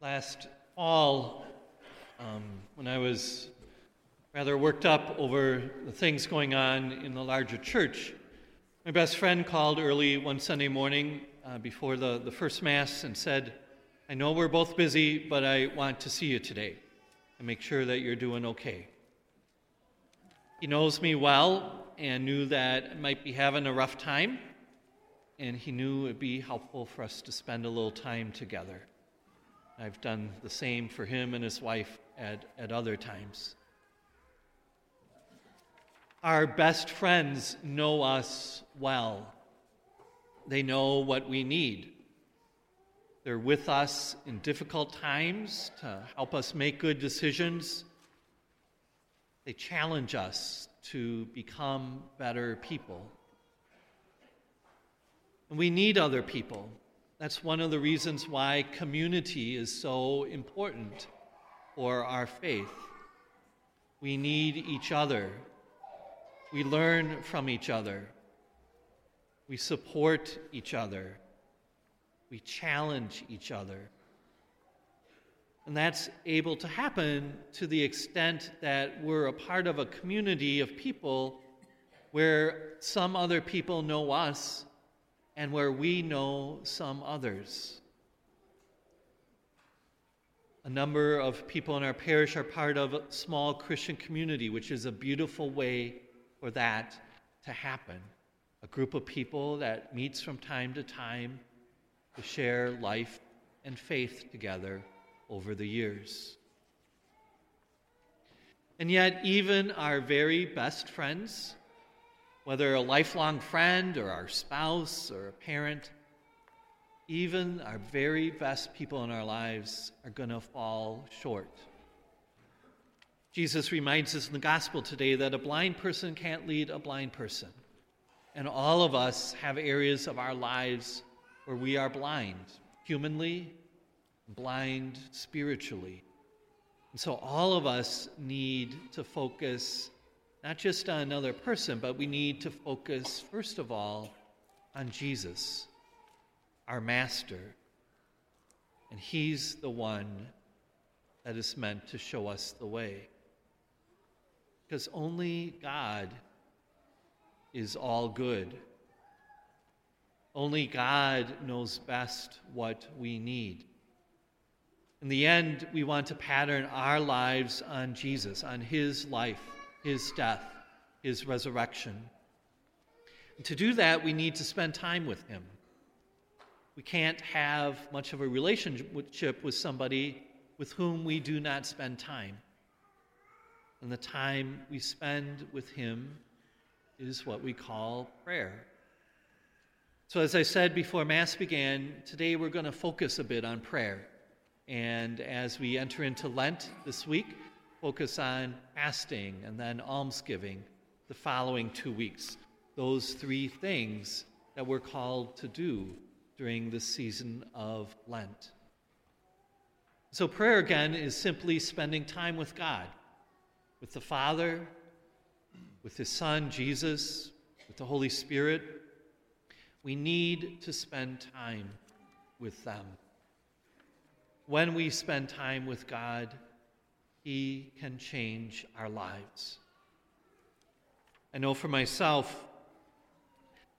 Last fall, um, when I was rather worked up over the things going on in the larger church, my best friend called early one Sunday morning uh, before the, the first Mass and said, I know we're both busy, but I want to see you today and make sure that you're doing okay. He knows me well and knew that I might be having a rough time, and he knew it'd be helpful for us to spend a little time together. I've done the same for him and his wife at, at other times. Our best friends know us well. They know what we need. They're with us in difficult times to help us make good decisions. They challenge us to become better people. And we need other people that's one of the reasons why community is so important for our faith. We need each other. We learn from each other. We support each other. We challenge each other. And that's able to happen to the extent that we're a part of a community of people where some other people know us and where we know some others. A number of people in our parish are part of a small Christian community, which is a beautiful way for that to happen. A group of people that meets from time to time to share life and faith together over the years. And yet, even our very best friends, whether a lifelong friend or our spouse or a parent, even our very best people in our lives are going to fall short. Jesus reminds us in the gospel today that a blind person can't lead a blind person. And all of us have areas of our lives where we are blind, humanly, blind spiritually. And so all of us need to focus not just on another person, but we need to focus, first of all, on Jesus, our Master. And He's the one that is meant to show us the way. Because only God is all good. Only God knows best what we need. In the end, we want to pattern our lives on Jesus, on His life his death, his resurrection. And to do that, we need to spend time with him. We can't have much of a relationship with somebody with whom we do not spend time. And the time we spend with him is what we call prayer. So, as I said before Mass began, today we're going to focus a bit on prayer. And as we enter into Lent this week, focus on fasting and then almsgiving the following two weeks. Those three things that we're called to do during the season of Lent. So, prayer again is simply spending time with God, with the Father, with His Son, Jesus, with the Holy Spirit. We need to spend time with them. When we spend time with God, he can change our lives. I know for myself,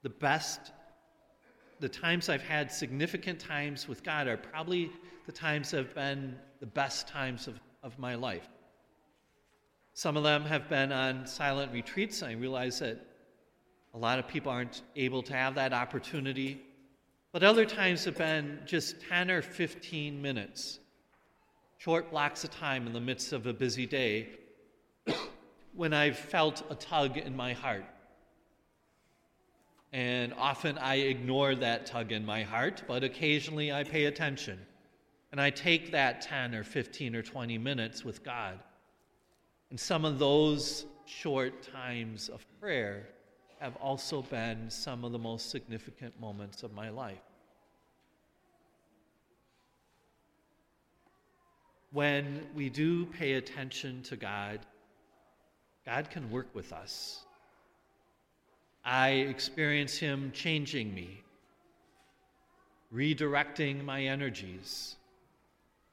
the best, the times I've had significant times with God are probably the times that have been the best times of, of my life. Some of them have been on silent retreats. I realize that a lot of people aren't able to have that opportunity. But other times have been just 10 or 15 minutes short blocks of time in the midst of a busy day when I've felt a tug in my heart. And often I ignore that tug in my heart, but occasionally I pay attention. And I take that 10 or 15 or 20 minutes with God. And some of those short times of prayer have also been some of the most significant moments of my life. When we do pay attention to God, God can work with us. I experience Him changing me, redirecting my energies,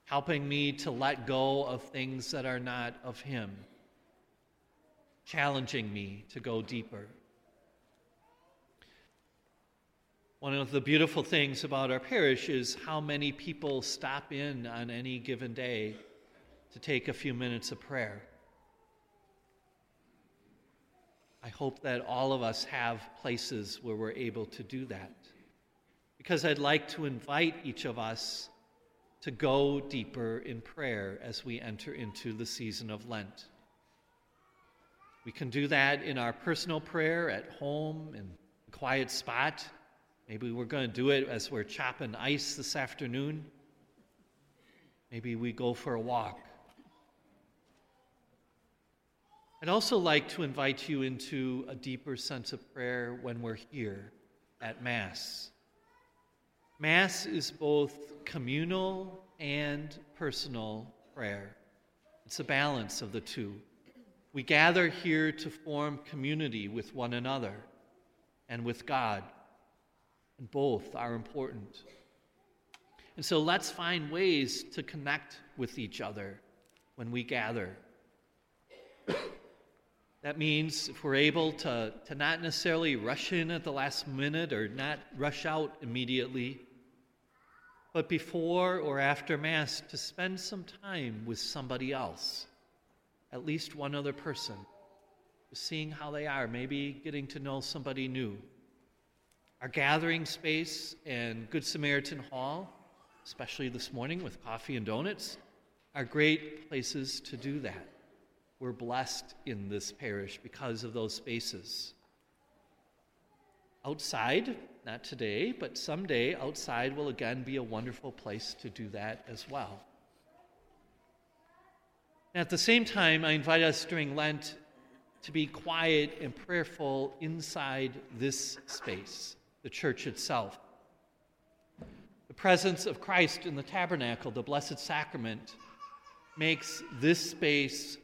helping me to let go of things that are not of Him, challenging me to go deeper. One of the beautiful things about our parish is how many people stop in on any given day to take a few minutes of prayer. I hope that all of us have places where we're able to do that. Because I'd like to invite each of us to go deeper in prayer as we enter into the season of Lent. We can do that in our personal prayer at home, in a quiet spot. Maybe we're going to do it as we're chopping ice this afternoon. Maybe we go for a walk. I'd also like to invite you into a deeper sense of prayer when we're here at Mass. Mass is both communal and personal prayer, it's a balance of the two. We gather here to form community with one another and with God, and both are important. And so let's find ways to connect with each other when we gather. That means if we're able to, to not necessarily rush in at the last minute or not rush out immediately, but before or after Mass, to spend some time with somebody else, at least one other person, seeing how they are, maybe getting to know somebody new. Our gathering space and Good Samaritan Hall, especially this morning with coffee and donuts, are great places to do that. We're blessed in this parish because of those spaces. Outside, not today, but someday, outside will again be a wonderful place to do that as well. At the same time, I invite us during Lent to be quiet and prayerful inside this space, the church itself. The presence of Christ in the tabernacle, the Blessed Sacrament, makes this space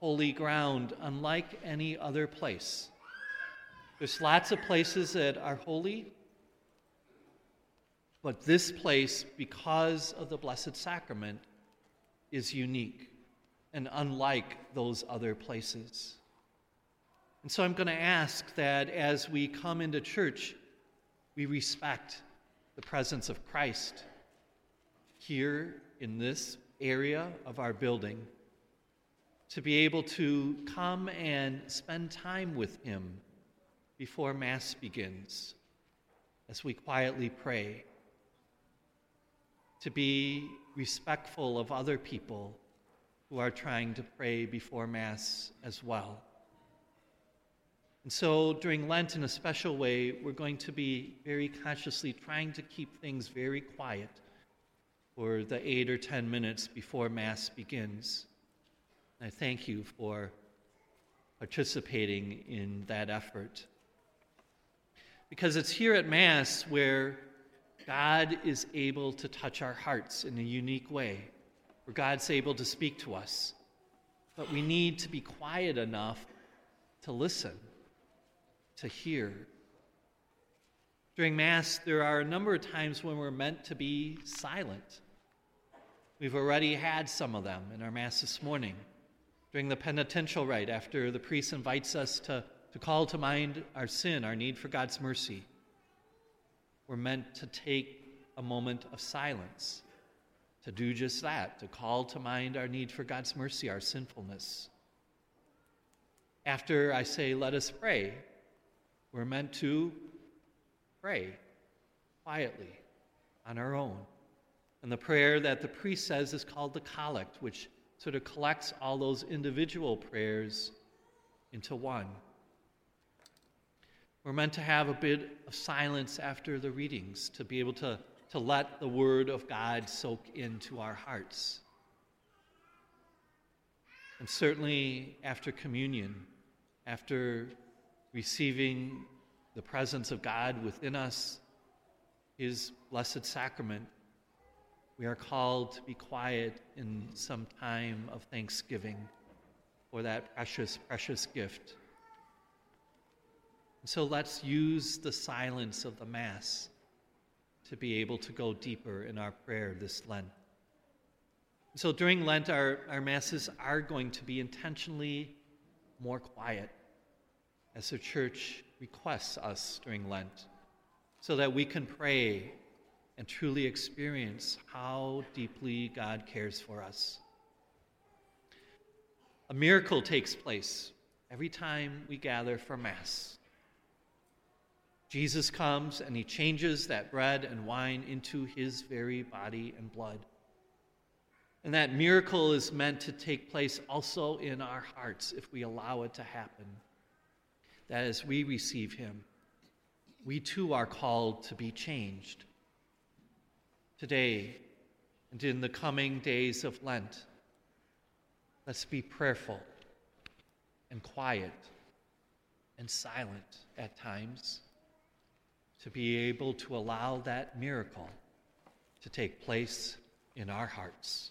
holy ground unlike any other place. There's lots of places that are holy, but this place, because of the Blessed Sacrament, is unique and unlike those other places. And so I'm going to ask that as we come into church, we respect the presence of Christ here in this area of our building to be able to come and spend time with Him before Mass begins as we quietly pray, to be respectful of other people who are trying to pray before Mass as well. And so during Lent, in a special way, we're going to be very consciously trying to keep things very quiet for the eight or ten minutes before Mass begins. I thank you for participating in that effort. Because it's here at Mass where God is able to touch our hearts in a unique way, where God's able to speak to us. But we need to be quiet enough to listen, to hear. During Mass, there are a number of times when we're meant to be silent. We've already had some of them in our Mass this morning during the penitential rite after the priest invites us to, to call to mind our sin, our need for God's mercy. We're meant to take a moment of silence to do just that, to call to mind our need for God's mercy, our sinfulness. After I say, let us pray, we're meant to pray quietly on our own. And the prayer that the priest says is called the collect, which sort of collects all those individual prayers into one. We're meant to have a bit of silence after the readings to be able to, to let the Word of God soak into our hearts. And certainly after communion, after receiving the presence of God within us, His blessed sacrament, we are called to be quiet in some time of thanksgiving for that precious, precious gift. So let's use the silence of the Mass to be able to go deeper in our prayer this Lent. So during Lent, our, our Masses are going to be intentionally more quiet as the church requests us during Lent, so that we can pray and truly experience how deeply God cares for us. A miracle takes place every time we gather for Mass. Jesus comes and he changes that bread and wine into his very body and blood. And that miracle is meant to take place also in our hearts if we allow it to happen. As we receive him, we too are called to be changed. Today and in the coming days of Lent, let's be prayerful and quiet and silent at times to be able to allow that miracle to take place in our hearts.